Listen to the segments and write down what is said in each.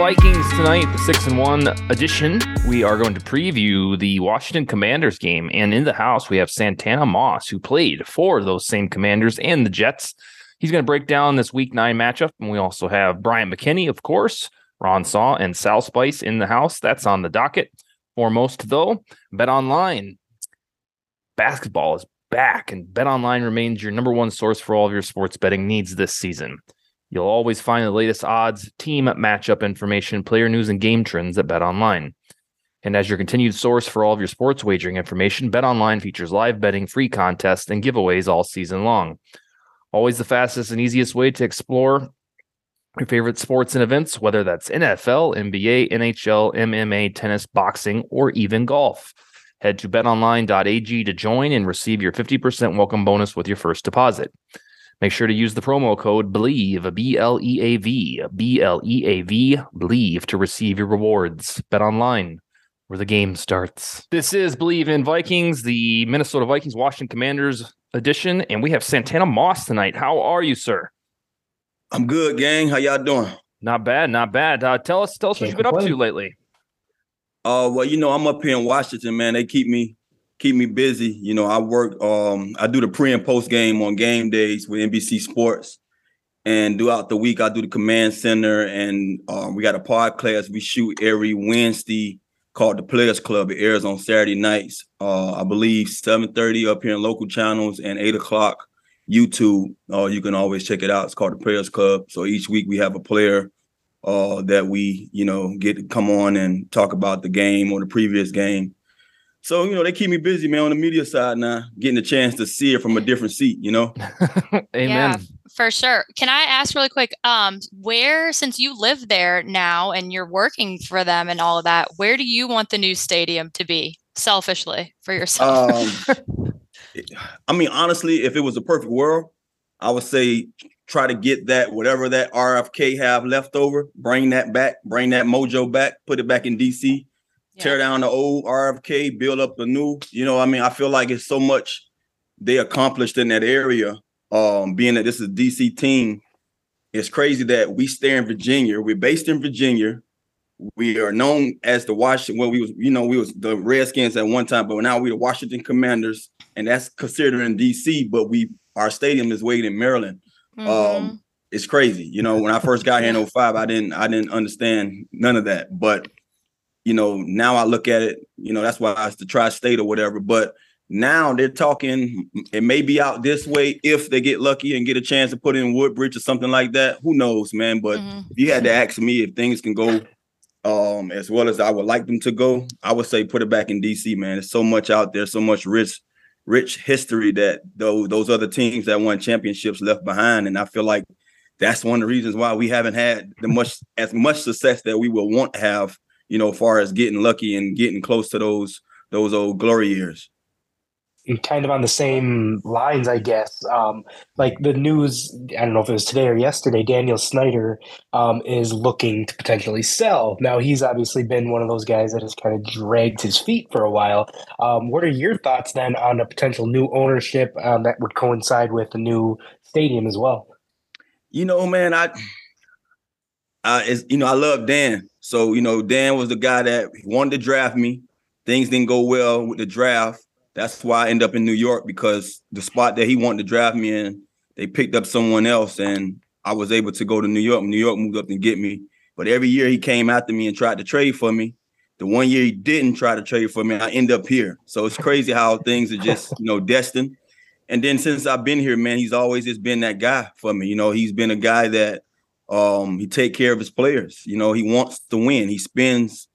Vikings tonight, the six and one edition. We are going to preview the Washington Commanders game, and in the house we have Santana Moss, who played for those same Commanders and the Jets. He's going to break down this Week Nine matchup, and we also have Bryant McKinney, of course, Ron Saw, and Sal Spice in the house. That's on the docket. Foremost, though, Bet Online. Basketball is back, and Bet Online remains your number one source for all of your sports betting needs this season. You'll always find the latest odds, team matchup information, player news, and game trends at Bet Online. And as your continued source for all of your sports wagering information, Bet Online features live betting, free contests, and giveaways all season long. Always the fastest and easiest way to explore your favorite sports and events, whether that's NFL, NBA, NHL, MMA, tennis, boxing, or even golf. Head to betonline.ag to join and receive your 50% welcome bonus with your first deposit. Make sure to use the promo code BLEAV, B L E A V, B L E A V, BLEAV to receive your rewards. Bet online where the game starts. This is Bleav in Vikings, the Minnesota Vikings Washington Commanders edition, and we have Santana Moss tonight. How are you, sir? I'm good, gang. How y'all doing? Not bad, not bad. Uh, tell us, tell us what you've been up to lately. Uh, well, you know, I'm up here in Washington, man. They keep me keep me busy. You know, I work. Um, I do the pre and post game on game days with NBC Sports, and throughout the week I do the command center, and uh, we got a podcast we shoot every Wednesday called the Players Club. It airs on Saturday nights. Uh, I believe 7:30 up here in local channels and eight o'clock YouTube. Uh, you can always check it out. It's called the Players Club. So each week we have a player uh, that we, you know, get to come on and talk about the game or the previous game. So, you know, they keep me busy, man, on the media side now, getting a chance to see it from a different seat, you know? Amen. Yeah, for sure. Can I ask really quick, um, where since you live there now and you're working for them and all of that, where do you want the new stadium to be selfishly for yourself? Um, I mean, honestly, if it was a perfect world, I would say try to get that whatever that RFK have left over, bring that back, bring that mojo back, put it back in DC, Yeah. tear down the old RFK, build up the new. You know, I mean, I feel like it's so much they accomplished in that area. Um, being that this is a DC team, it's crazy that we stay in Virginia. We're based in Virginia. We are known as the Washington. Well, we was, you know, we was the Redskins at one time, but now we're the Washington Commanders, and that's considered in DC. But we our stadium is way in Maryland. Mhm. Um, it's crazy. You know, when I first got here in 05, I didn't I didn't understand none of that. But you know, now I look at it, you know, that's why it's the tri-state or whatever. But now they're talking, it may be out this way if they get lucky and get a chance to put in Woodbridge or something like that. Who knows, man? But Mhm. if you had to ask me if things can go um as well as I would like them to go, I would say put it back in DC, man. There's so much out there, so much rich, rich history that those those other teams that won championships left behind. And I feel like that's one of the reasons why we haven't had the much as much success that we would want to have, you know, far as getting lucky and getting close to those those old glory years. kind of on the same lines, I guess. Um, like the news, I don't know if it was today or yesterday, Daniel Snyder um, is looking to potentially sell. Now, he's obviously been one of those guys that has kind of dragged his feet for a while. Um, what are your thoughts then on a potential new ownership um, that would coincide with the new stadium as well? You know, man, I I is you know, I love Dan. So, you know, Dan was the guy that wanted to draft me. Things didn't go well with the draft. That's why I end up in New York because the spot that he wanted to draft me in, they picked up someone else and I was able to go to New York. New York moved up and get me. But every year he came after me and tried to trade for me. The one year he didn't try to trade for me, I end up here. So it's crazy how things are just, you know, destined. And then since I've been here, man, he's always just been that guy for me. You know, he's been a guy that um he take care of his players. You know, he wants to win. He spends,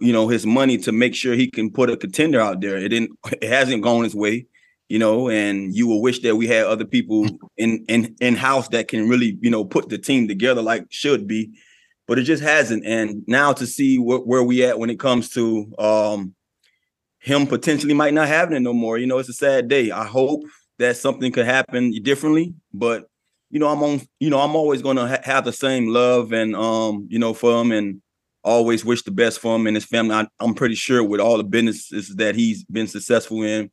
you know, his money to make sure he can put a contender out there. It didn't it hasn't gone his way, you know, and you will wish that we had other people in in in house that can really, you know, put the team together like should be but it just hasn't. And now to see wh- where we at when it comes to um, him potentially might not having it no more. You know, it's a sad day. I hope that something could happen differently, but you know, I'm on. You know, I'm always gonna ha- have the same love and um, you know, for him and always wish the best for him and his family. I, am pretty sure with all the businesses that he's been successful in,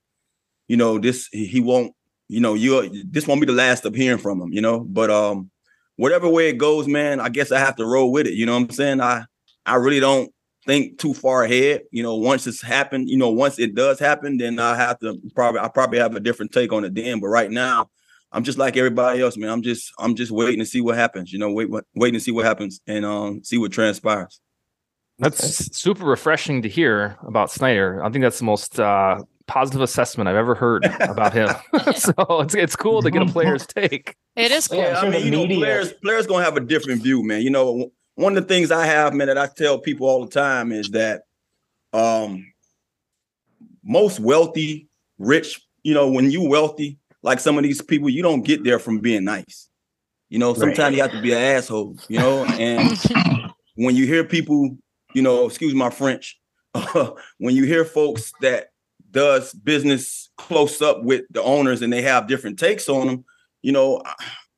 you know, this he won't. You know, you this won't be the last of hearing from him. You know, but um, whatever way it goes, man, I guess I have to roll with it. You know what I'm saying? I I really don't think too far ahead. You know, once it's happened, you know, once it does happen, then I have to probably I probably have a different take on it then. But right now, I'm just like everybody else, man. I'm just I'm just waiting to see what happens. You know, wait, waiting to see what happens and um see what transpires. That's super refreshing to hear about Snyder. I think that's the most uh, positive assessment I've ever heard about him. so it's it's cool to get a player's take. It is cool. Yeah, I mean, you know, players players gonna have a different view, man. You know, one of the things I have, man, that I tell people all the time is that um most wealthy, rich, you know, when you wealthy, like some of these people, you don't get there from being nice. You know, sometimes right. you have to be an asshole, you know, and when you hear people, you know, excuse my French, when you hear folks that does business close up with the owners and they have different takes on them, you know,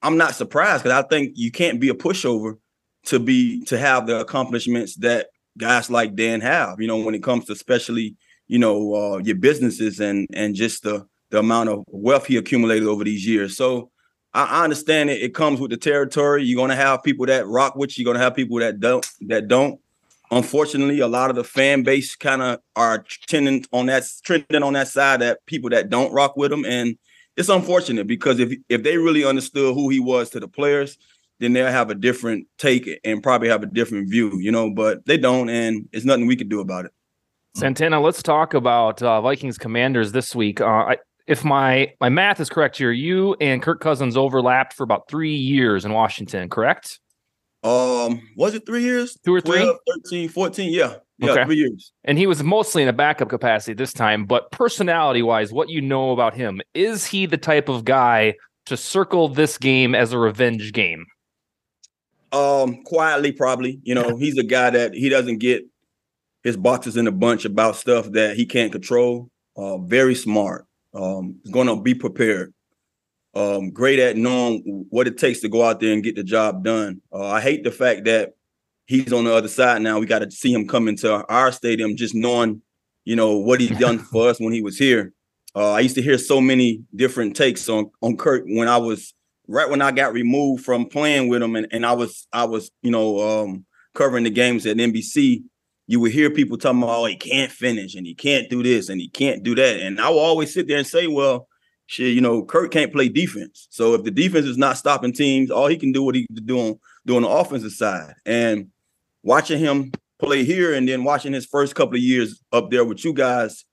I'm not surprised because I think you can't be a pushover to be to have the accomplishments that guys like Dan have. You know, when it comes to especially you know uh, your businesses and and just the the amount of wealth he accumulated over these years. So I, I understand it. It comes with the territory. You're gonna have people that rock with you. You're gonna have people that don't that don't unfortunately, a lot of the fan base kind of are trending on that trending on that side that people that don't rock with him, and it's unfortunate because if if they really understood who he was to the players, then they'll have a different take and probably have a different view, you know. But they don't, and it's nothing we can do about it. Santana, let's talk about uh, Vikings Commanders this week. Uh, I, if my my math is correct here, you and Kirk Cousins overlapped for about three years in Washington, correct? Um, was it three years? Two or 12, three? 13, 14. Yeah. Yeah, okay. three years. And he was mostly in a backup capacity this time, but personality wise, what you know about him, is he the type of guy to circle this game as a revenge game? Um, quietly, probably. You know, he's a guy that he doesn't get his boxes in a bunch about stuff that he can't control. Uh, very smart. Um, gonna be prepared um, great at knowing what it takes to go out there and get the job done. Uh, I hate the fact that he's on the other side now. We got to see him come into our stadium, just knowing, you know, what he's done for us when he was here. Uh, I used to hear so many different takes on on Kirk when I was right when I got removed from playing with him, and, and I was I was you know um, covering the games at NBC. You would hear people talking about, oh, he can't finish and he can't do this and he can't do that, and I will always sit there and say, well shit, you know, Kirk can't play defense. So if the defense is not stopping teams, all he can do what he can do on, the offensive side. And watching him play here and then watching his first couple of years up there with you guys,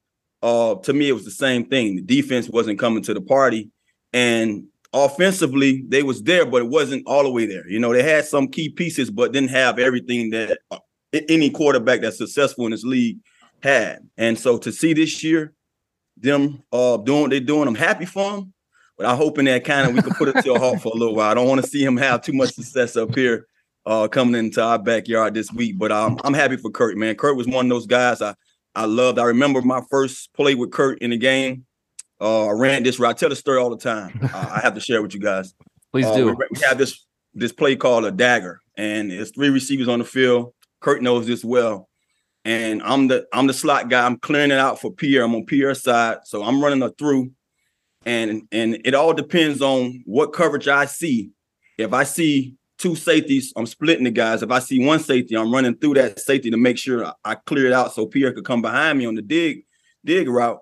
uh, to me, it was the same thing. The defense wasn't coming to the party. And offensively, they was there, but it wasn't all the way there. You know, they had some key pieces, but didn't have everything that any quarterback that's successful in this league had. And so to see this year, them uh doing what they're doing. I'm happy for them, but I'm hoping that kind of we can put it to a halt for a little while. I don't want to see him have too much success up here uh coming into our backyard this week. But um, I'm happy for Kirk, man. Kirk was one of those guys I I loved. I remember my first play with Kirk in the game. Uh, I ran this route. I tell the story all the time. uh, I have to share with you guys. Please uh, do. We, we have this this play called a dagger, and it's three receivers on the field. Kirk knows this well and I'm the I'm the slot guy. I'm clearing it out for Pierre. I'm on Pierre's side, so I'm running a through, and and it all depends on what coverage I see. If I see two safeties, I'm splitting the guys. If I see one safety, I'm running through that safety to make sure I clear it out so Pierre could come behind me on the dig dig route.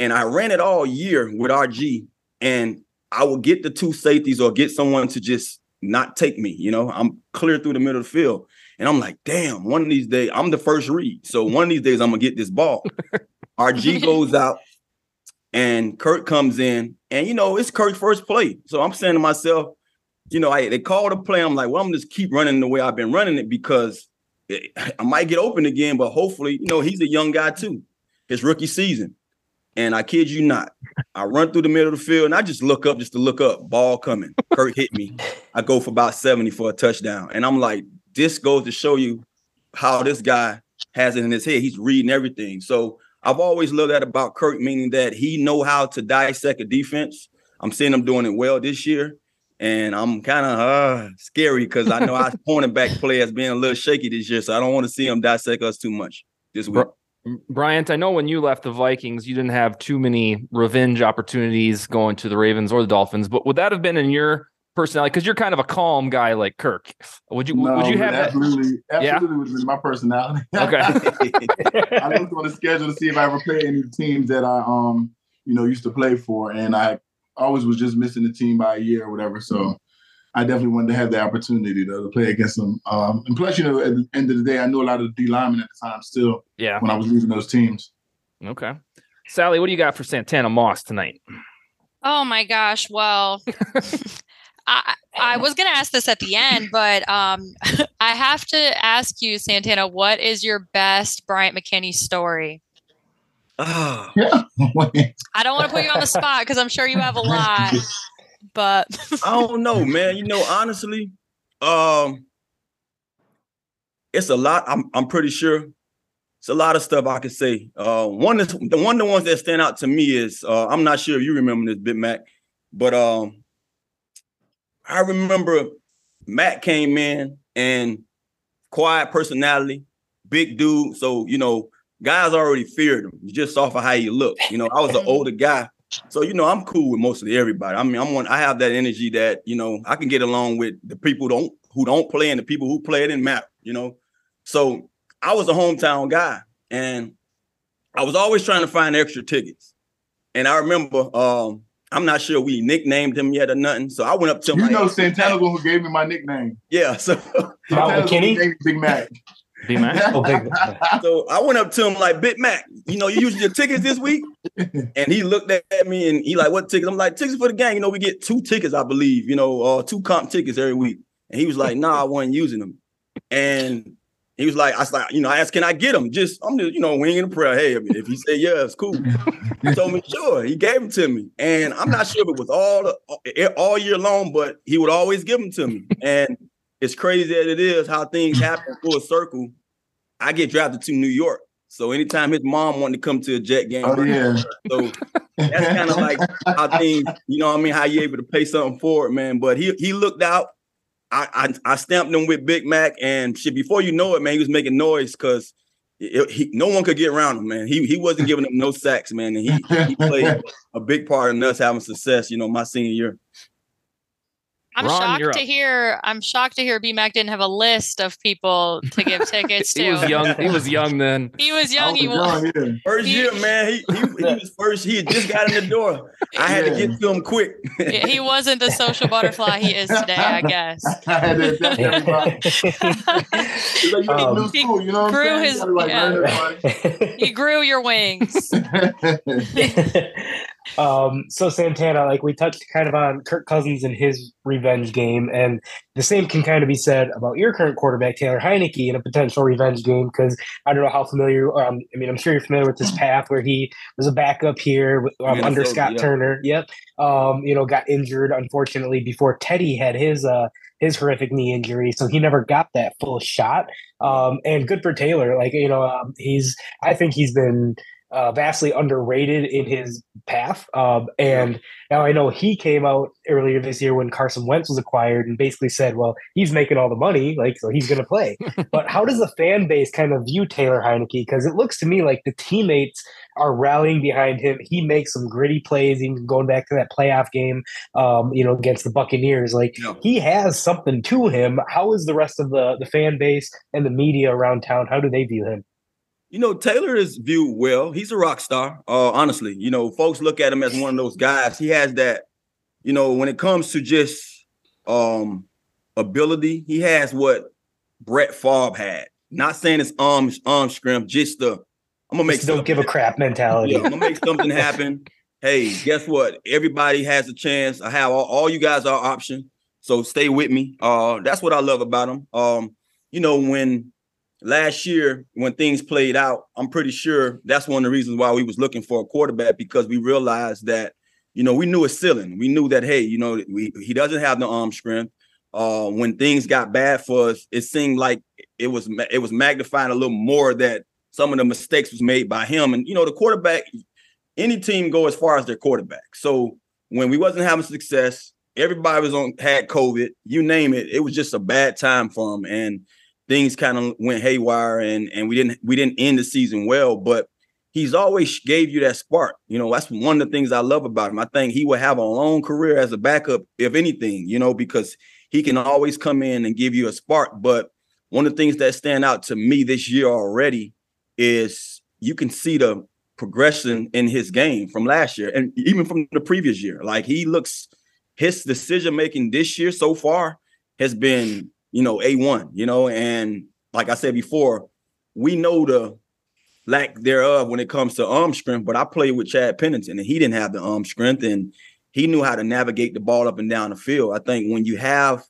And I ran it all year with RG, and I will get the two safeties or get someone to just not take me. You know, I'm clear through the middle of the field. And I'm like, damn, one of these days, I'm the first read. So one of these days, I'm gonna get this ball. RG goes out, and Kirk comes in, and you know, it's Kirk's first play. So I'm saying to myself, you know, I they call the play. I'm like, well, I'm just keep running the way I've been running it because it, I might get open again, but hopefully, you know, he's a young guy too. His rookie season. And I kid you not, I run through the middle of the field and I just look up just to look up. Ball coming. Kurt hit me. I go for about 70 for a touchdown. And I'm like, this goes to show you how this guy has it in his head. He's reading everything. So I've always loved that about Kirk, meaning that he know how to dissect a defense. I'm seeing him doing it well this year. And I'm kind of uh, scary because I know our cornerback back play has been a little shaky this year. So I don't want to see him dissect us too much this week. Bryant, I know when you left the Vikings, you didn't have too many revenge opportunities going to the Ravens or the Dolphins, but would that have been in your personality? Because you're kind of a calm guy like Kirk. Would you? No, would you have absolutely, that? Absolutely, yeah? would have been my personality. Okay. I looked on the schedule to see if I ever played any teams that I, um, you know, used to play for, and I always was just missing the team by a year or whatever. So I definitely wanted to have the opportunity to, to play against them. Um, and plus, you know, at the end of the day, I knew a lot of the D linemen at the time still. Yeah. When I was leaving those teams. Okay. Sally, what do you got for Santana Moss tonight? Oh my gosh. Well, I I was gonna ask this at the end, but um, I have to ask you, Santana, what is your best Bryant McKinney story? Oh. I don't want to put you on the spot because I'm sure you have a lot but I don't know, man. You know, honestly, um, it's a lot. I'm I'm pretty sure it's a lot of stuff I could say. Uh, one is the one of the ones that stand out to me is uh, I'm not sure if you remember this bit, Mac, but um, I remember Matt came in and quiet personality, big dude. So you know, guys already feared him just off of how he looked. You know, I was an older guy. So you know, I'm cool with mostly everybody. I mean, I'm one. I have that energy that you know I can get along with the people who don't who don't play and the people who play it in map. You know, so I was a hometown guy, and I was always trying to find extra tickets. And I remember, um, I'm not sure we nicknamed him yet or nothing. So I went up to him. You know, Santana who gave me my nickname. Yeah. So Santana McKinney, Big Mac. Big Mac. oh, Big Mac. So I went up to him like, Big Mac, you know, you used your tickets this week? And he looked at me and he like, what tickets? I'm like, tickets for the gang. You know, we get two tickets, I believe, you know, uh, two comp tickets every week. And he was like, nah, I wasn't using them. And he was like, I was like, you know, I asked, can I get them? Just, I'm just, you know, winging a prayer. Hey, if he said yeah, it's cool. he told me, sure. He gave them to me. And I'm not sure if it was all the, all year long, but he would always give them to me. And it's crazy as it is how things happen full circle. I get drafted to New York. So anytime his mom wanted to come to a Jet game, oh, yeah. so that's kind of like how things, you know what I mean, how you able to pay something for it, man. But he he looked out. I, I, I stamped him with Big Mac and shit. Before you know it, man, he was making noise because no one could get around him, man. He he wasn't giving them no sacks, man, and he he played a big part in us having success. You know, my senior year. I'm Ron, shocked to hear. I'm shocked to hear BMAC didn't have a list of people to give tickets to. he was young. He was young then. He was young. He was was first year, man. He, he, he was first. He had just got in the door. I had yeah. to get to him quick. he wasn't the social butterfly he is today, I guess. I had to, um, new school, you know grew his. Like yeah. he grew your wings. Um, so Santana, like we touched kind of on Kirk Cousins and his revenge game, and the same can kind of be said about your current quarterback Taylor Heinicke in a potential revenge game. Because I don't know how familiar. Um, I mean, I'm sure you're familiar with this path where he was a backup here um, under Scott yeah. Turner. Yep. Um, you know, got injured unfortunately before Teddy had his uh his horrific knee injury, so he never got that full shot. Um, and good for Taylor. Like you know, um, he's I think he's been uh, vastly underrated in his path. Um, and now I know he came out earlier this year when Carson Wentz was acquired and basically said, well, he's making all the money, like, so he's going to play. but how does the fan base kind of view Taylor Heinicke? Because it looks to me like the teammates are rallying behind him. He makes some gritty plays, even going back to that playoff game, um, you know, against the Buccaneers. Like, yeah. he has something to him. How is the rest of the, the fan base and the media around town? How do they view him? You know, Taylor is viewed well. He's a rock star. Uh, honestly, you know, folks look at him as one of those guys. He has that, you know, when it comes to just um ability, he has what Brett Favre had. Not saying it's arm arm scrimp, just the I'm gonna make Just don't give a crap mentality. yeah, I'm gonna make something happen. Hey, guess what? Everybody has a chance. I have all, all you guys are option. So stay with me. Uh, that's what I love about him. Um, you know, when last year when things played out, I'm pretty sure that's one of the reasons why we was looking for a quarterback because we realized that, you know, we knew his ceiling. We knew that, hey, you know, we, he doesn't have the arm strength. Uh, when things got bad for us, it seemed like it was it was magnifying a little more that some of the mistakes was made by him. And you know, the quarterback, any team go as far as their quarterback. So when we wasn't having success, everybody was on had COVID, you name it, it was just a bad time for him. And things kind of went haywire and and we didn't we didn't end the season well, but he's always gave you that spark. You know, that's one of the things I love about him. I think he will have a long career as a backup, if anything, you know, because he can always come in and give you a spark. But one of the things that stand out to me this year already is you can see the progression in his game from last year and even from the previous year. Like he looks his decision making this year so far has been, you know, A1, you know, and like I said before, we know the lack thereof when it comes to arm strength, but I played with Chad Pennington and he didn't have the arm strength and he knew how to navigate the ball up and down the field. I think when you have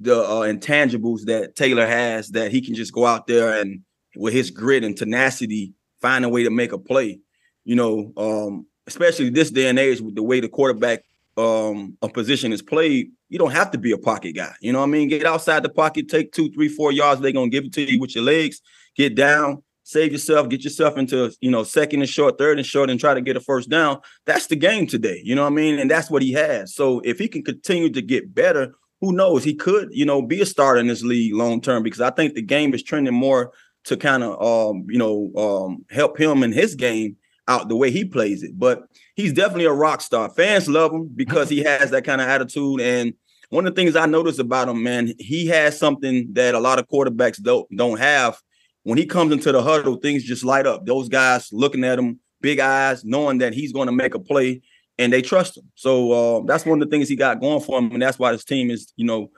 the uh, intangibles that Taylor has, that he can just go out there and with his grit and tenacity find a way to make a play. You know, um, especially this day and age with the way the quarterback um, a position is played, you don't have to be a pocket guy. You know what I mean? Get outside the pocket, take two, three, four yards. They're gonna give it to you with your legs. Get down, save yourself, get yourself into you know second and short, third and short, and try to get a first down. That's the game today. You know what I mean? And that's what he has. So if he can continue to get better, who knows? He could you know be a starter in this league long term because I think the game is trending more to kind of um, you know um, help him in his game out the way he plays it. But he's definitely a rock star. Fans love him because he has that kind of attitude. And one of the things I notice about him, man, he has something that a lot of quarterbacks don't don't have. When he comes into the huddle, things just light up. Those guys looking at him, big eyes, knowing that he's going to make a play, and they trust him. So uh, that's one of the things he got going for him, and that's why his team is, you know,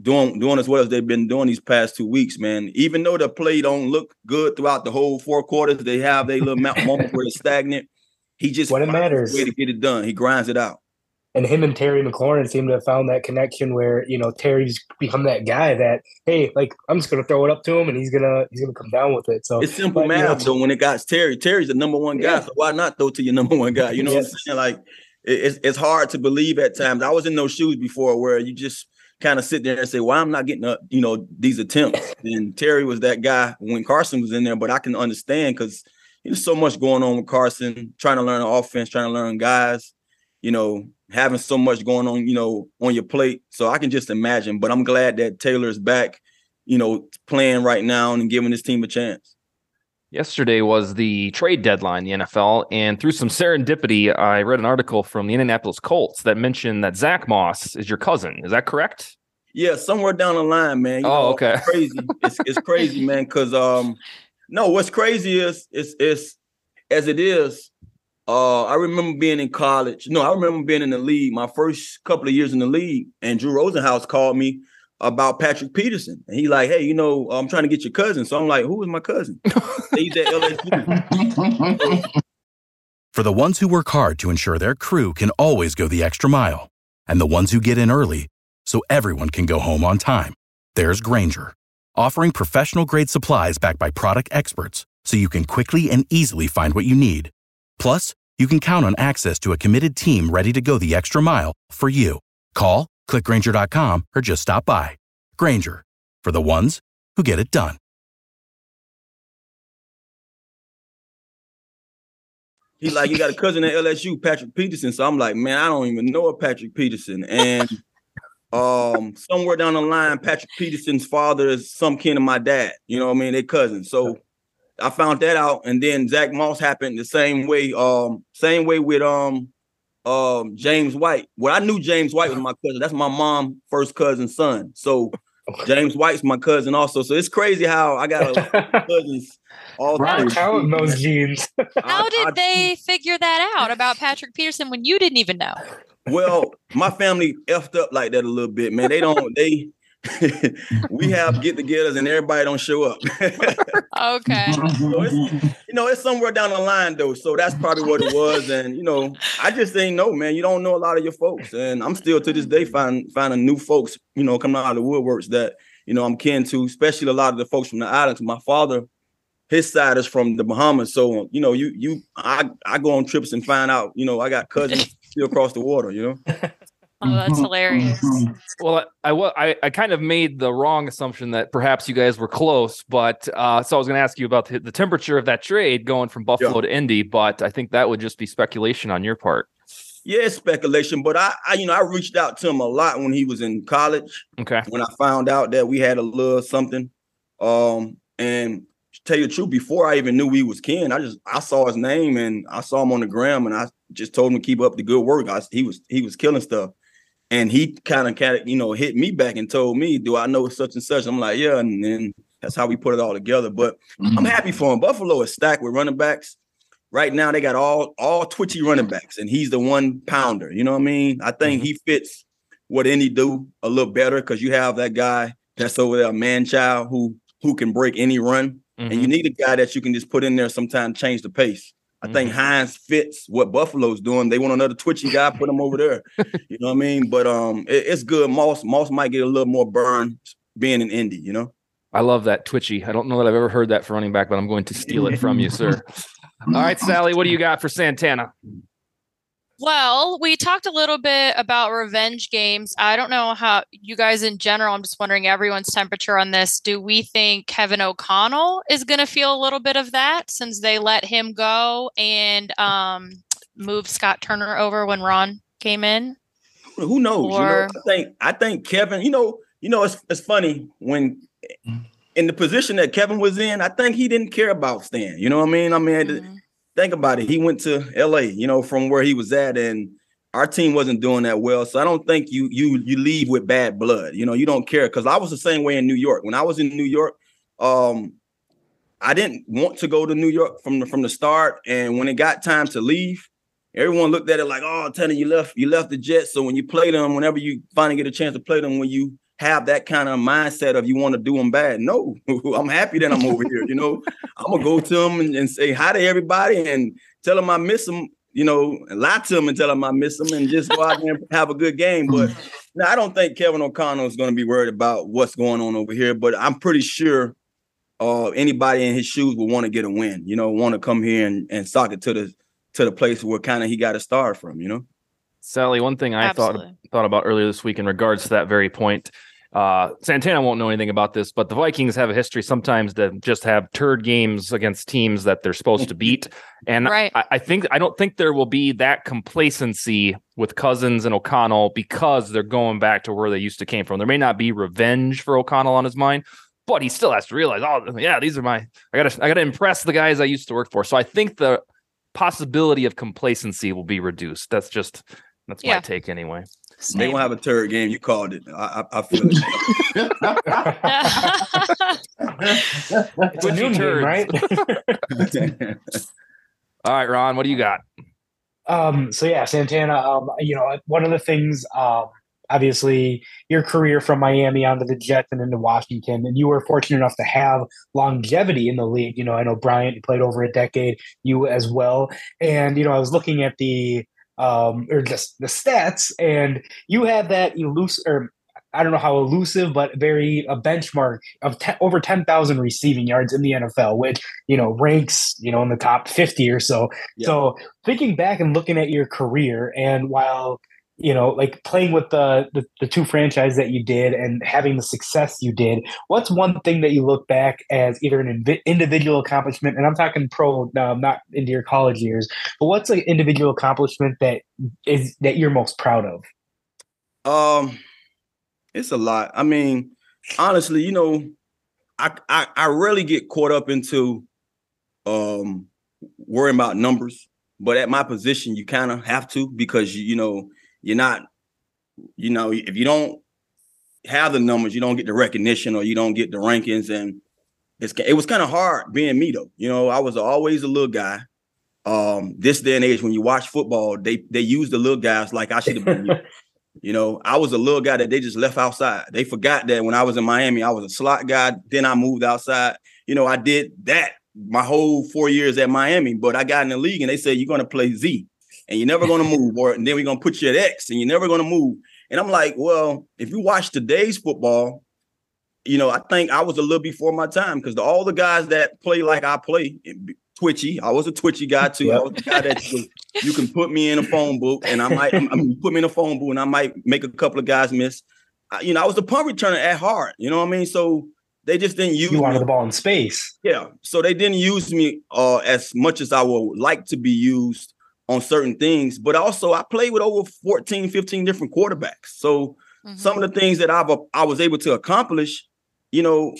doing doing as well as they've been doing these past two weeks, man. Even though the play don't look good throughout the whole four quarters, they have their little moment where it's stagnant. He just When it matters. way to get it done. He grinds it out. and him and Terry McLaurin seem to have found that connection where you know Terry's become that guy that hey, like I'm just gonna throw it up to him and he's gonna he's gonna come down with it. So It's simple but, you know, math though. When it got Terry, Terry's the number one guy. Yeah. So why not throw to your number one guy? You know what I'm saying? Like it's it's hard to believe at times. I was in those shoes before where you just kind of sit there and say, "Well, I'm not getting up, you know, these attempts." And Terry was that guy when Carson was in there, but I can understand because there's so much going on with Carson, trying to learn the offense, trying to learn guys, you know, having so much going on, you know, on your plate. So I can just imagine. But I'm glad that Taylor's back, you know, playing right now and giving his team a chance. Yesterday was the trade deadline, in the NFL, and through some serendipity, I read an article from the Indianapolis Colts that mentioned that Zach Moss is your cousin. Is that correct? Yeah, somewhere down the line, man. You Oh, know, okay. it's crazy. It's, it's crazy, man. Because um, no, what's crazy is is is as it is. Uh, I remember being in college. No, I remember being in the league. My first couple of years in the league, and Drew Rosenhaus called me about Patrick Peterson, and he like, hey, you know, I'm trying to get your cousin. So I'm like, who is my cousin? He's at LSU. For the ones who work hard to ensure their crew can always go the extra mile, and the ones who get in early so everyone can go home on time, there's Grainger, offering professional grade supplies backed by product experts so you can quickly and easily find what you need. Plus, you can count on access to a committed team ready to go the extra mile for you. Call, clickgrainger.com, or just stop by. Grainger, for the ones who get it done. He's like, you got a cousin at LSU, Patrick Peterson. So I'm like, man, I don't even know a Patrick Peterson. And um, somewhere down the line, Patrick Peterson's father is some kin of my dad. You know what I mean? They cousins. So I found that out. And then Zach Moss happened the same way. Um, same way with um um James White. Well, I knew James White was my cousin. That's my mom first cousin's son. So James White's my cousin also. So it's crazy how I got a lot of cousins all Right. counting those genes. How I- did I- they figure that out about Patrick Peterson when you didn't even know? Well, my family effed up like that a little bit, man. They don't they we have get-togethers and everybody don't show up. okay. so you know, it's somewhere down the line though. So that's probably what it was. And you know, I just ain't know, man. You don't know a lot of your folks, and I'm still to this day find, finding new folks. You know, coming out of the woodworks that you know I'm kin to, especially a lot of the folks from the islands. My father, his side is from the Bahamas, so you know, you you I I go on trips and find out. You know, I got cousins still across the water. You know. Oh, that's hilarious. Well, I, I, I kind of made the wrong assumption that perhaps you guys were close, but uh, so I was going to ask you about the, the, temperature of that trade going from Buffalo yeah. to Indy, but I think that would just be speculation on your part. Yeah, speculation, but I, I, you know, I reached out to him a lot when he was in college. Okay. When I found out that we had a little something, um, and tell you the truth, before I even knew he was Ken, I just I saw his name and I saw him on the gram, and I just told him to keep up the good work. I, he was he was killing stuff and he kind of kind of you know hit me back and told me, "Do I know such and such?" I'm like, "Yeah," and then that's how we put it all together. But mm-hmm. I'm happy for him. Buffalo is stacked with running backs. Right now, they got all all twitchy running backs, and he's the one pounder. You know what I mean? I think mm-hmm. he fits what any do a little better because you have that guy that's over there, man child who who can break any run, mm-hmm. and you mm-hmm. need a guy that you can just put in there sometimes change the pace. I think mm-hmm. Hines fits what Buffalo's doing. They want another twitchy guy, put him over there. You know what I mean? But um, it, it's good. Moss Moss might get a little more burn being in Indy. You know. I love that twitchy. I don't know that I've ever heard that for running back, but I'm going to steal it from you, sir. All right, Sally, what do you got for Santana? Well, we talked a little bit about revenge games. I don't know how you guys in general, I'm just wondering everyone's temperature on this. Do we think Kevin O'Connell is going to feel a little bit of that since they let him go and um, move Scott Turner over when Ron came in? Who knows? Or... You know, I think I think Kevin, you know, you know, it's it's funny when in the position that Kevin was in, I think he didn't care about Stan. You know what I mean? I mean, mm-hmm think about it. He went to LA, you know, from where he was at, and our team wasn't doing that well. So I don't think you you you leave with bad blood. You know, you don't care because I was the same way in New York. When I was in New York, um, I didn't want to go to New York from the from the start. And when it got time to leave, everyone looked at it like, "Oh, Tanner, you left you left the Jets." So when you play them, whenever you finally get a chance to play them, when you have that kind of mindset of you want to do them bad. No, I'm happy that I'm over here. You know, I'm gonna go to them and, and, say hi to everybody and tell them I miss them. You know, and lie to them and tell them I miss them and just go out there and have a good game. But no, I don't think Kevin O'Connell is going to be worried about what's going on over here. But I'm pretty sure uh, anybody in his shoes would want to get a win. You know, want to come here and, and sock it to the to the place where kind of he got to star from. You know. Sally, one thing I Absolutely. thought thought about earlier this week in regards to that very point. Uh, Santana won't know anything about this, but the Vikings have a history sometimes to just have turd games against teams that they're supposed to beat. And right. I, I, think I don't think there will be that complacency with Cousins and O'Connell because they're going back to where they used to came from. There may not be revenge for O'Connell on his mind, but he still has to realize, oh yeah, these are my I gotta I gotta impress the guys I used to work for. So I think the possibility of complacency will be reduced. That's just that's yeah. my take anyway. Same. They won't have a third game. You called it. I, I, I feel it. it's a new game, right? All right, Ron, what do you got? Um, so yeah, Santana. Um, you know, one of the things, um, obviously, your career from Miami onto the Jets and into Washington, and you were fortunate enough to have longevity in the league. You know, I know Bryant played over a decade, you as well, and you know, I was looking at the um, or just the stats, and you have that elusive, or I don't know how elusive, but very a benchmark of te- over ten thousand receiving yards in the NFL, which you know ranks you know in the top fifty or so. Yeah. So thinking back and looking at your career, and while you know, like playing with the, the, the two franchise that you did and having the success you did, what's one thing that you look back as either an inv- individual accomplishment, and I'm talking pro, uh, not into your college years, but what's an individual accomplishment that is that you're most proud of? Um, it's a lot. I mean, honestly, you know, I I, I rarely get caught up into um worrying about numbers, but at my position, you kind of have to because you you know you're not, you know, if you don't have the numbers, you don't get the recognition or you don't get the rankings. And it's it was kind of hard being me though. You know, I was always a little guy. Um, this day and age, when you watch football, they they use the little guys like I should have been. You know, I was a little guy that they just left outside. They forgot that when I was in Miami, I was a slot guy. Then I moved outside. You know, I did that my whole four years at Miami, but I got in the league and they said you're going to play Z and you're never going to move, or and then we're going to put you at X and you're never going to move. And I'm like, well, if you watch today's football, you know, I think I was a little before my time because all the guys that play like I play, twitchy. I was a twitchy guy too. I was the guy that you can, you can, put me in a phone book and I might I mean, put me in a phone book and I might make a couple of guys miss. I, you know, I was the punt returner at heart. You know what I mean? So they just didn't use you wanted me. the ball in space. Yeah. So they didn't use me uh, as much as I would like to be used on certain things. But also I played with over 14, 15 different quarterbacks. So mm-hmm. some of the things that I've I was able to accomplish, you know,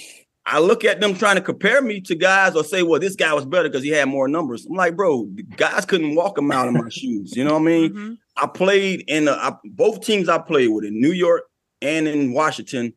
I look at them trying to compare me to guys or say, well, this guy was better because he had more numbers. I'm like, bro, guys couldn't walk them out of my shoes. You know what I mean? Mm-hmm. I played in the, I, both teams I played with in New York and in Washington.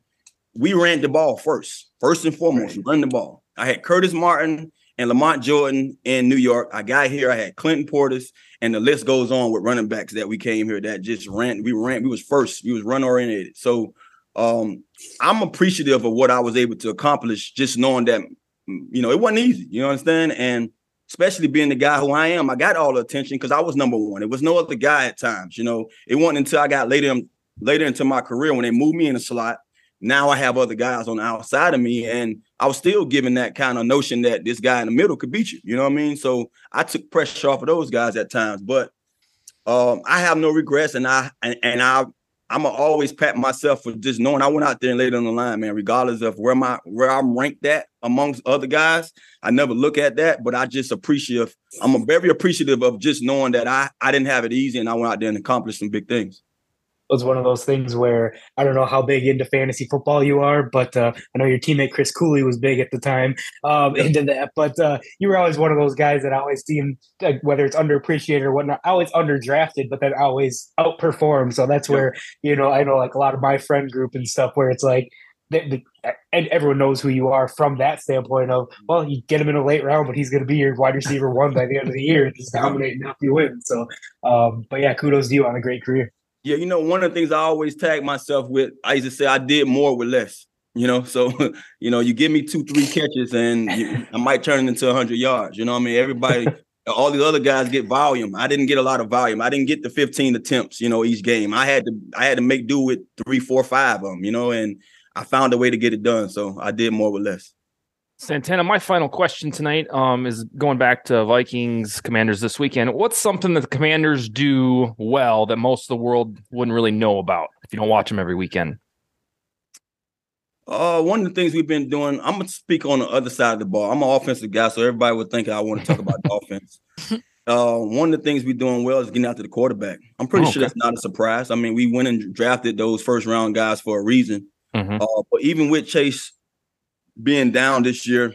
We ran the ball first, first and foremost, right. run the ball. I had Curtis Martin and Lamont Jordan in New York. I got here, I had Clinton Portis, and the list goes on with running backs that we came here that just ran. We ran, we was first, we was run oriented. So um, I'm appreciative of what I was able to accomplish, just knowing that you know it wasn't easy. You understand? And especially being the guy who I am, I got all the attention because I was number one. It was no other guy at times. You know, it wasn't until I got later later into my career when they moved me in the slot. Now I have other guys on the outside of me, and I was still given that kind of notion that this guy in the middle could beat you. You know what I mean? So I took pressure off of those guys at times, but um, I have no regrets, and I and, and I I'm gonna always pat myself for just knowing I went out there and laid on the line, man. Regardless of where my where I'm ranked at amongst other guys, I never look at that, but I just appreciate. I'm very appreciative of just knowing that I I didn't have it easy and I went out there and accomplished some big things was one of those things where I don't know how big into fantasy football you are, but uh, I know your teammate Chris Cooley was big at the time um, into that. But uh, you were always one of those guys that always seemed like whether it's underappreciated or whatnot, always underdrafted, but then always outperformed. So that's where you know I know like a lot of my friend group and stuff where it's like. The, the, and everyone knows who you are from that standpoint of well you get him in a late round but he's going to be your wide receiver one by the end of the year and just dominate and help you win so um, but yeah kudos to you on a great career yeah, you know, one of the things I always tag myself with, I used to say I did more with less. You know, so you know, you give me two, three catches, and you, I might turn it into hundred yards. You know, what I mean, everybody, all the other guys get volume. I didn't get a lot of volume. I didn't get the fifteen attempts. You know, each game. I had to, I had to make do with three, four, five of them. You know, and I found a way to get it done. So I did more with less. Santana, my final question tonight um, is going back to Vikings Commanders this weekend. What's something that the Commanders do well that most of the world wouldn't really know about if you don't watch them every weekend? Uh, one of the things we've been doing, I'm gonna speak on the other side of the ball. I'm an offensive guy, so everybody would think I want to talk about the offense. Uh, one of the things we're doing well is getting out to the quarterback. I'm pretty oh, sure that's not a surprise. I mean, we went and drafted those first round guys for a reason. Mm-hmm. Uh, but even with Chase being down this year,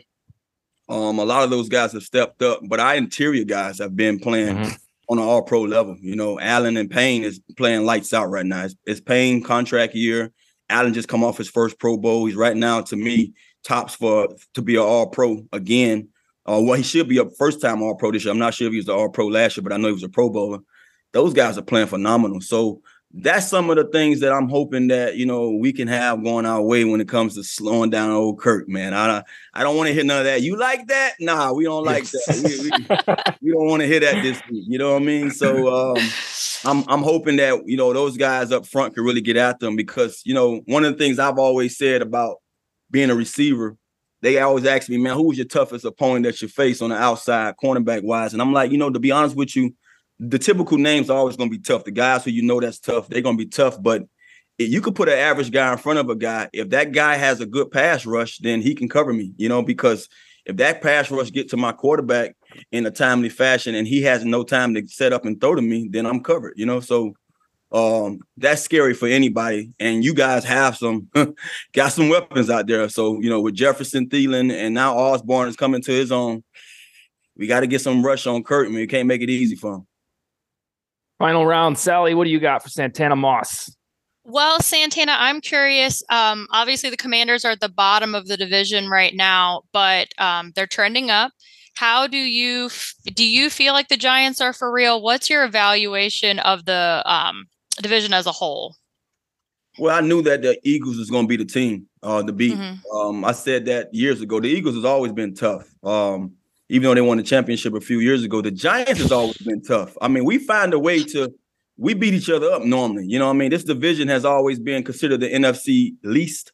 um, a lot of those guys have stepped up, but our interior guys have been playing mm-hmm. on an all pro level. You know, Allen and Payne is playing lights out right now. It's, it's Payne contract year. Allen just come off his first Pro Bowl. He's right now, to me, tops for to be an all pro again. Uh, well, he should be a first time all pro this year. I'm not sure if he was the all pro last year, but I know he was a Pro Bowler. Those guys are playing phenomenal. So that's some of the things that I'm hoping that you know we can have going our way when it comes to slowing down old Kirk. Man, I I don't want to hear none of that. You like that? Nah, we don't like that. We, we, we don't want to hear that this week. You know what I mean? So um, I'm I'm hoping that you know those guys up front can really get at them because you know one of the things I've always said about being a receiver. They always ask me, man, who was your toughest opponent that you face on the outside, cornerback wise? And I'm like, you know, to be honest with you, the typical names are always going to be tough. The guys who you know that's tough, they're going to be tough. But you could put an average guy in front of a guy. If that guy has a good pass rush, then he can cover me. You know, because if that pass rush get to my quarterback in a timely fashion and he has no time to set up and throw to me, then I'm covered. You know, so um, that's scary for anybody. And you guys have some got some weapons out there. So you know, with Jefferson, Thielen, and now Osborne is coming to his own. We got to get some rush on Curtin. We can't make it easy for him. Final round, Sally. What do you got for Santana Moss? Well, Santana, I'm curious. Um, obviously, the Commanders are at the bottom of the division right now, but um, they're trending up. How do you do? You feel like the Giants are for real? What's your evaluation of the um, division as a whole? Well, I knew that the Eagles was going to be the team uh, to beat. Mm-hmm. Um, I said that years ago. The Eagles has always been tough. Even though they won the championship a few years ago, the Giants has always been tough. I mean, we find a way to we beat each other up normally. You know, I mean, this division has always been considered the NFC least,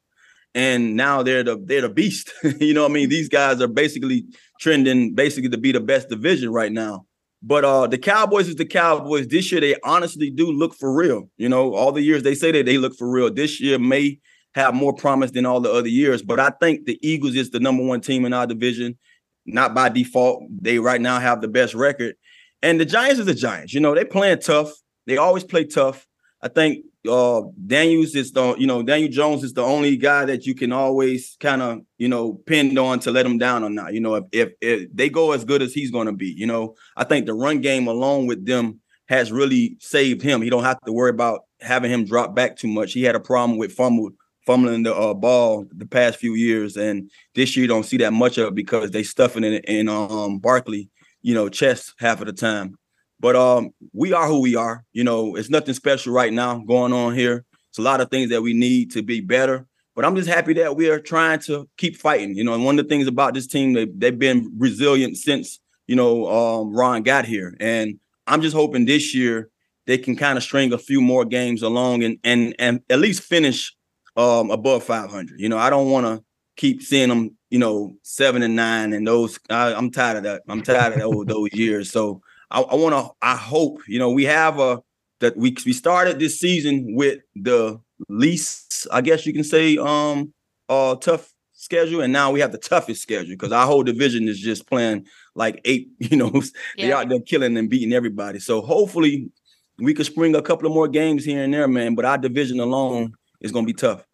and now they're the they're the beast. you know, I mean, these guys are basically trending basically to be the best division right now. But uh the Cowboys is the Cowboys. This year they honestly do look for real. You know, all the years they say that they look for real. This year may have more promise than all the other years. But I think the Eagles is the number one team in our division, not by default. They right now have the best record. And the Giants is the Giants. You know, they playing tough. They always play tough. I think uh Daniels is the you know Daniel Jones is the only guy that you can always kind of you know pinned on to let him down or not. You know if, if, if they go as good as he's to be, you know I think the run game alone with them has really saved him. He don't have to worry about having him drop back too much. He had a problem with fumble fumbling the uh, ball the past few years, and this year you don't see that much of because they stuffing it in um Barkley, you know, chest half of the time. But um, we are who we are. You know, it's nothing special right now going on here. It's a lot of things that we need to be better. But I'm just happy that we are trying to keep fighting. You know, and one of the things about this team, they, they've been resilient since, you know, um, Ron got here. And I'm just hoping this year they can kind of string a few more games along and and and at least finish um above 500. You know, I don't want to keep seeing them, you know, seven and nine and those. I, am tired of that. I'm tired of those, those years. So I, I want to. I hope you know we have a that we we started this season with the least, I guess you can say, um, uh, tough schedule, and now we have the toughest schedule because our whole division is just playing like eight. You know, yeah. they out there killing and beating everybody. So hopefully we could spring a couple of more games here and there, man. But our division alone is going to be tough.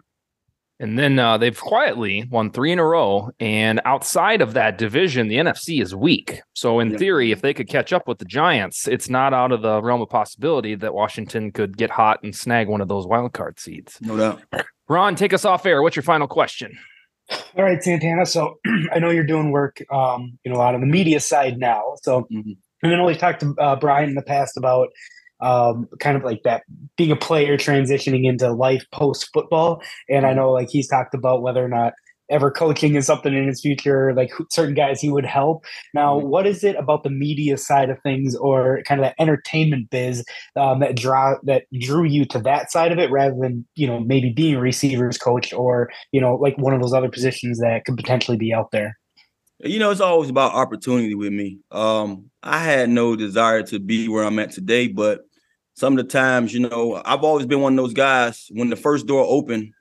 And then uh, they've quietly won three in a row. And outside of that division, the NFC is weak. So, in yeah. theory, if they could catch up with the Giants, it's not out of the realm of possibility that Washington could get hot and snag one of those wild card seeds. No doubt. Ron, take us off air. What's your final question? All right, Santana. So, I know you're doing work, um, you know, out on the media side now. So, mm-hmm. and I know we've talked to uh, Bryant in the past about um, kind of like that being a player transitioning into life post football. And I know like he's talked about whether or not ever coaching is something in his future, like certain guys he would help. Now, mm-hmm. what is it about the media side of things or kind of that entertainment biz um, that draw that drew you to that side of it rather than, you know, maybe being a receivers coach or, you know, like one of those other positions that could potentially be out there? You know, it's always about opportunity with me. Um, I had no desire to be where I'm at today, but some of the times, you know, I've always been one of those guys when the first door opened,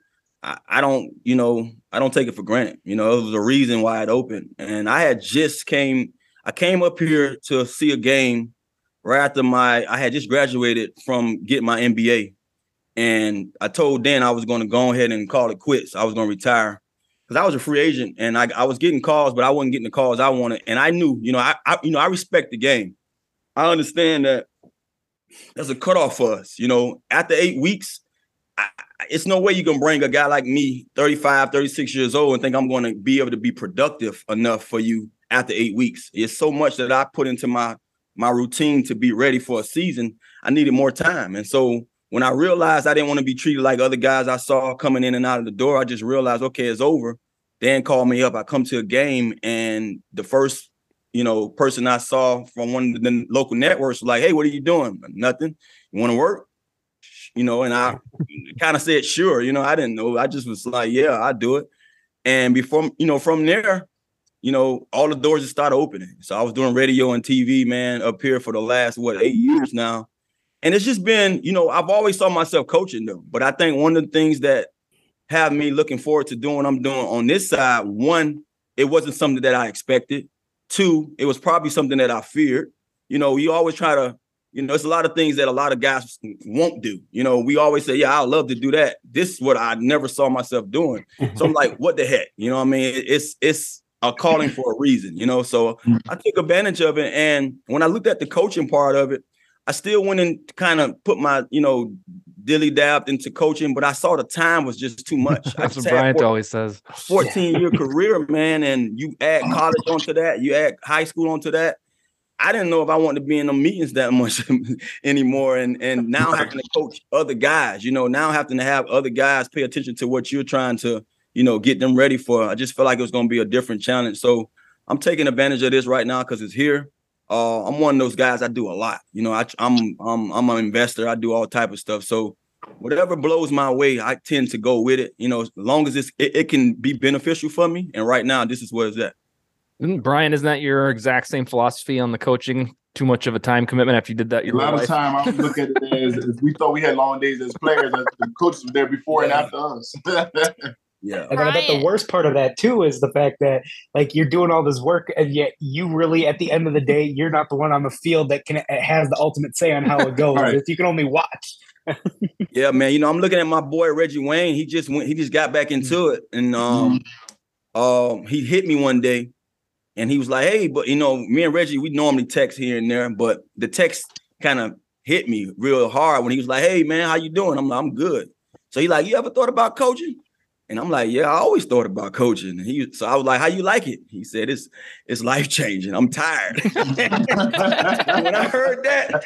I, I, don't, you know, I don't take it for granted. You know, it was a reason why it opened. And I had just came, I came up here to see a game right after my, I had just graduated from getting my MBA. And I told Dan I was going to go ahead and call it quits. I was going to retire because I was a free agent and I, I was getting calls, but I wasn't getting the calls I wanted. And I knew, you know, I, I you know, I respect the game. I understand that there's a cutoff for us. You know, after eight weeks, I, it's no way you can bring a guy like me, 35, 36 years old, and think I'm going to be able to be productive enough for you after eight weeks. It's so much that I put into my my routine to be ready for a season. I needed more time. And so when I realized I didn't want to be treated like other guys I saw coming in and out of the door, I just realized, okay, it's over. Dan called me up. I come to a game, and the first you know, person I saw from one of the local networks like, "Hey, what are you doing?" Nothing. You want to work? You know, and I kind of said, "Sure." You know, I didn't know. I just was like, "Yeah, I do it." And before, you know, from there, you know, all the doors just started opening. So I was doing radio and TV, man, up here for the last what eight years now, and it's just been, you know, I've always saw myself coaching them, but I think one of the things that have me looking forward to doing what I'm doing on this side, one, it wasn't something that I expected. Two, it was probably something that I feared. You know, you always try to, you know, it's a lot of things that a lot of guys won't do. You know, we always say, yeah, I'd love to do that. This is what I never saw myself doing. So I'm like, what the heck? You know I mean? It's it's a calling for a reason, you know. So. I took advantage of it. And when I looked at the coaching part of it, I still went and kind of put my, you know, dilly dabbed into coaching, but I saw the time was just too much. That's what Bryant always says. 14 year career, man. And you add college onto that, you add high school onto that. I didn't know if I wanted to be in the meetings that much anymore. And and now having to coach other guys, you know, now having to have other guys pay attention to what you're trying to, you know, get them ready for. I just felt like it was going to be a different challenge. So I'm taking advantage of this right now because it's here. Uh, I'm one of those guys. I do a lot. You know, I, I'm I'm I'm an investor. I do all type of stuff. So whatever blows my way, I tend to go with it. You know, as long as it's it, it can be beneficial for me. And right now, this is where it's at. Bryant, isn't that your exact same philosophy on the coaching? Too much of a time commitment after you did that. a lot life? of time I look at it as, as, we thought we had long days as players. As the coaches were there before yeah. and after us. yeah, and I bet the worst part of that too is the fact that like you're doing all this work and yet you really at the end of the day you're not the one on the field that can has the ultimate say on how it goes. right. You can only watch. yeah, man. You know, I'm looking at my boy Reggie Wayne. He just went. He just got back into it, and um, mm-hmm. um, he hit me one day and he was like, "Hey, but you know, me and Reggie, we normally text here and there, but the text kind of hit me real hard when he was like, "Hey, man, how you doing?" I'm like, "I'm good." So he like, "You ever thought about coaching?" And I'm like, "Yeah, I always thought about coaching." And he, so I was like, "How you like it?" He said, "It's it's life changing. I'm tired." when I heard that,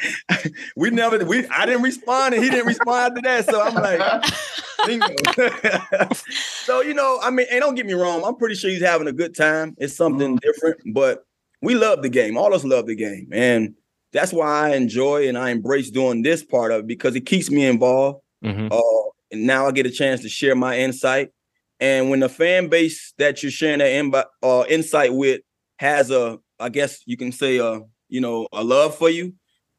we never we I didn't respond, and he didn't respond to that. So I'm like. so you know, I mean, and don't get me wrong, I'm pretty sure he's having a good time. It's something mm-hmm. different, but we love the game. All of us love the game, and that's why I enjoy and I embrace doing this part of it because it keeps me involved. Mm-hmm. Uh, and now I get a chance to share my insight. And when the fan base that you're sharing that in, uh, insight with has a, I guess you can say a, you know, a love for you,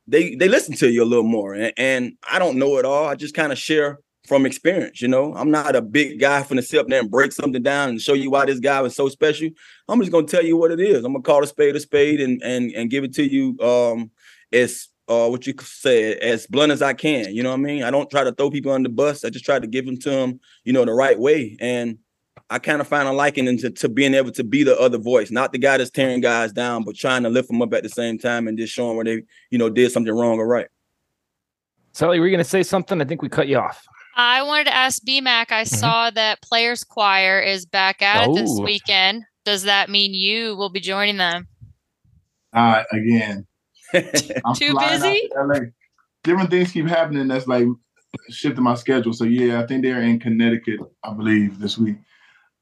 they they listen to you a little more. And, and I don't know it all. I just kind of share from experience. You know, I'm not a big guy from the sit up there and break something down and show you why this guy was so special. I'm just gonna tell you what it is. I'm gonna call a spade a spade and and and give it to you um as uh what you say as blunt as I can. You know what I mean? I don't try to throw people on the bus. I just try to give them to them, you know, the right way. And I kind of find a liking into to being able to be the other voice, not the guy that's tearing guys down, but trying to lift them up at the same time and just showing where they, you know, did something wrong or right. Sally, were you going to say something? I think we cut you off. I wanted to ask BMAC. I mm-hmm. saw that Players Choir is back at oh. it this weekend. Does that mean you will be joining them? Uh, again, I'm too busy. Different things keep happening. That's like shifting my schedule. So yeah, I think they're in Connecticut, I believe, this week.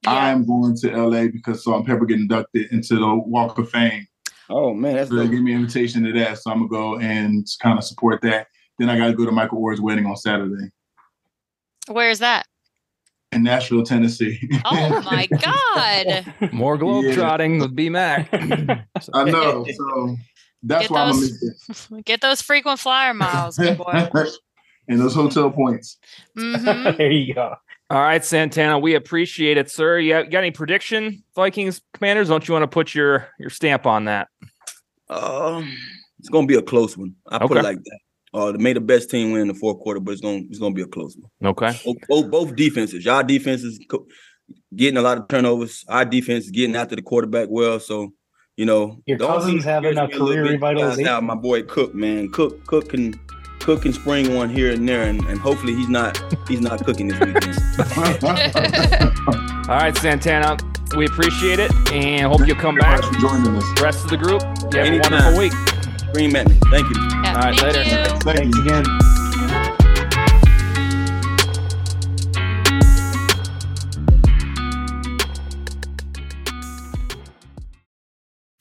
Yeah. I'm going to LA because Salt-N-Pepa get inducted into the Walk of Fame. Oh man, that's so they give me an invitation to that, so I'm gonna go and kind of support that. Then I got to go to Michael Orr's wedding on Saturday. Where is that? In Nashville, Tennessee. Oh my God. More globe yeah. trotting with B Mac. I know. So that's get why those, I'm miss it. Get those frequent flyer miles, good boy. and those hotel points. Mm-hmm. there you go. All right, Santana, we appreciate it, sir. You got any prediction, Vikings commanders? Don't you want to put your your stamp on that? Um, it's gonna be a close one. I okay. put it like that. Uh, made the best team win in the fourth quarter, but it's gonna it's gonna be a close one. Okay. Both, both, both defenses, y'all defenses getting a lot of turnovers. Our defense is getting after the quarterback well. So, you know, your Cousins having a career revitalization. Now, my boy Cook, man, Cook, Cook can cook and spring one here and there, and, and hopefully he's not he's not cooking this weekend. All right, Santana, we appreciate it, and hope you'll come back. For joining us. Rest of the group, you have Anytime. a wonderful week. Green at me. Thank you. Yeah, All right, thank later. You. Thanks again.